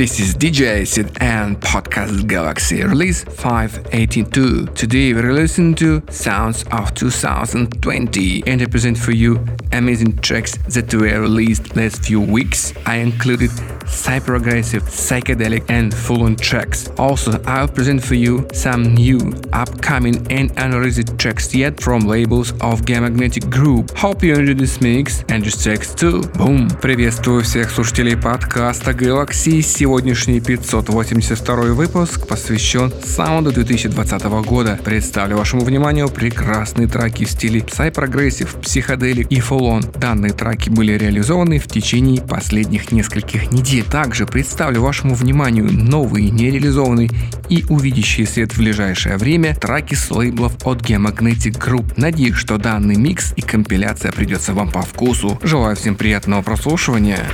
This is DJ Sid and Podcast Galaxy release 582. Today we're listening to Sounds of 2020 and I present for you amazing tracks that were released last few weeks. I included psy-progressive, psychedelic and full-on tracks. Also, I'll present for you some new, upcoming and unreleased tracks yet from labels of Gamagnetic Group. Hope you enjoy this mix and these tracks too. Boom! Приветствую всех слушателей подкаста Galaxy. Сегодняшний 582 выпуск посвящен саунду 2020 года. Представлю вашему вниманию прекрасные треки в стиле Psy-Progressive, Psychedelic и Full-On. Данные треки были реализованы в течение последних нескольких недель. Также представлю вашему вниманию новые, нереализованные и увидящие свет в ближайшее время траки с лейблов от Geomagnetic Group. Надеюсь, что данный микс и компиляция придется вам по вкусу. Желаю всем приятного прослушивания.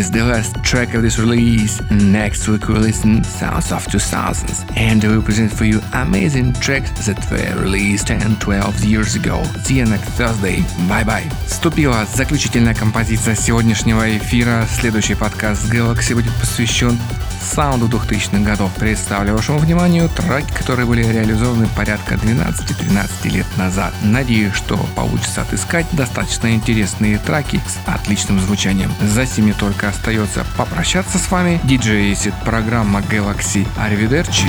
is the last track of this release. Next week we listen Sounds of 2000s and we present for you amazing tracks that were released 10, 12 years ago. See you next Thursday. Bye bye. Вступила заключительная композиция сегодняшнего эфира. Следующий подкаст Galaxy будет посвящен саунду 2000-х годов. Представлю вашему вниманию треки, которые были реализованы порядка 12-13 лет назад. Надеюсь, что получится отыскать достаточно интересные треки с отличным звучанием. За сими только остается попрощаться с вами. Диджей Сид, программа Galaxy. Аривидерчи.